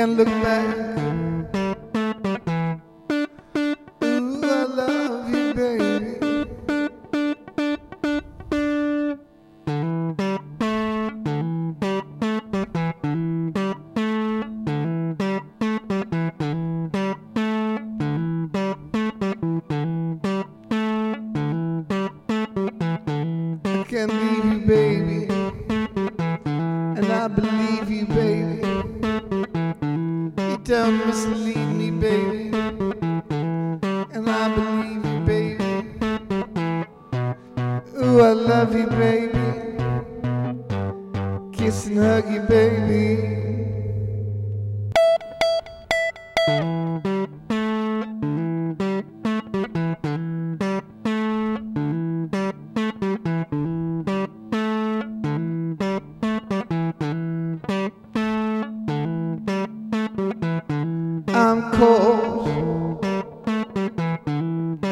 can't look back. Ooh, I love you, baby. Can't leave you, baby. And I believe you, baby don't mislead me, baby. And I believe you, baby. Ooh, I love you, baby.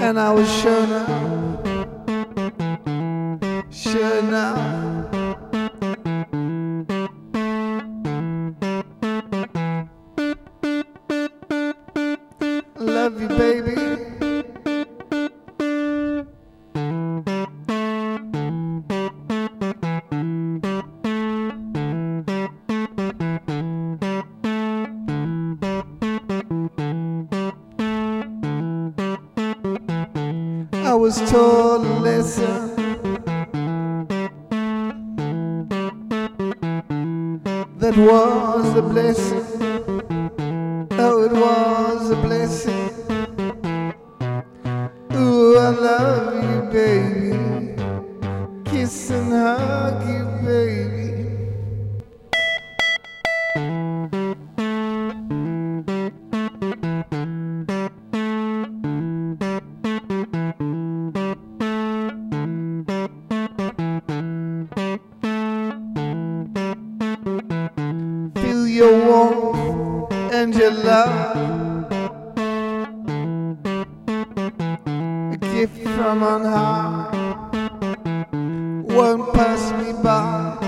And I was now, sure was told to listen. That was a blessing. Oh, it was a blessing. Ooh, I love you, baby. And your love. A gift from on high won't pass me by.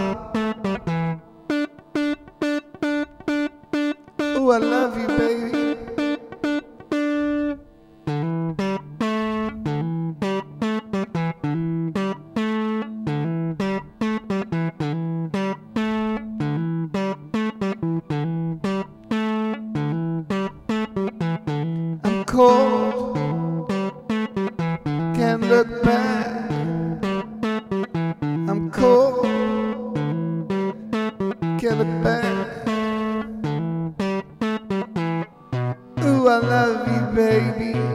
Cold, can't look back. I'm cold, can't look back. Ooh, I love you, baby.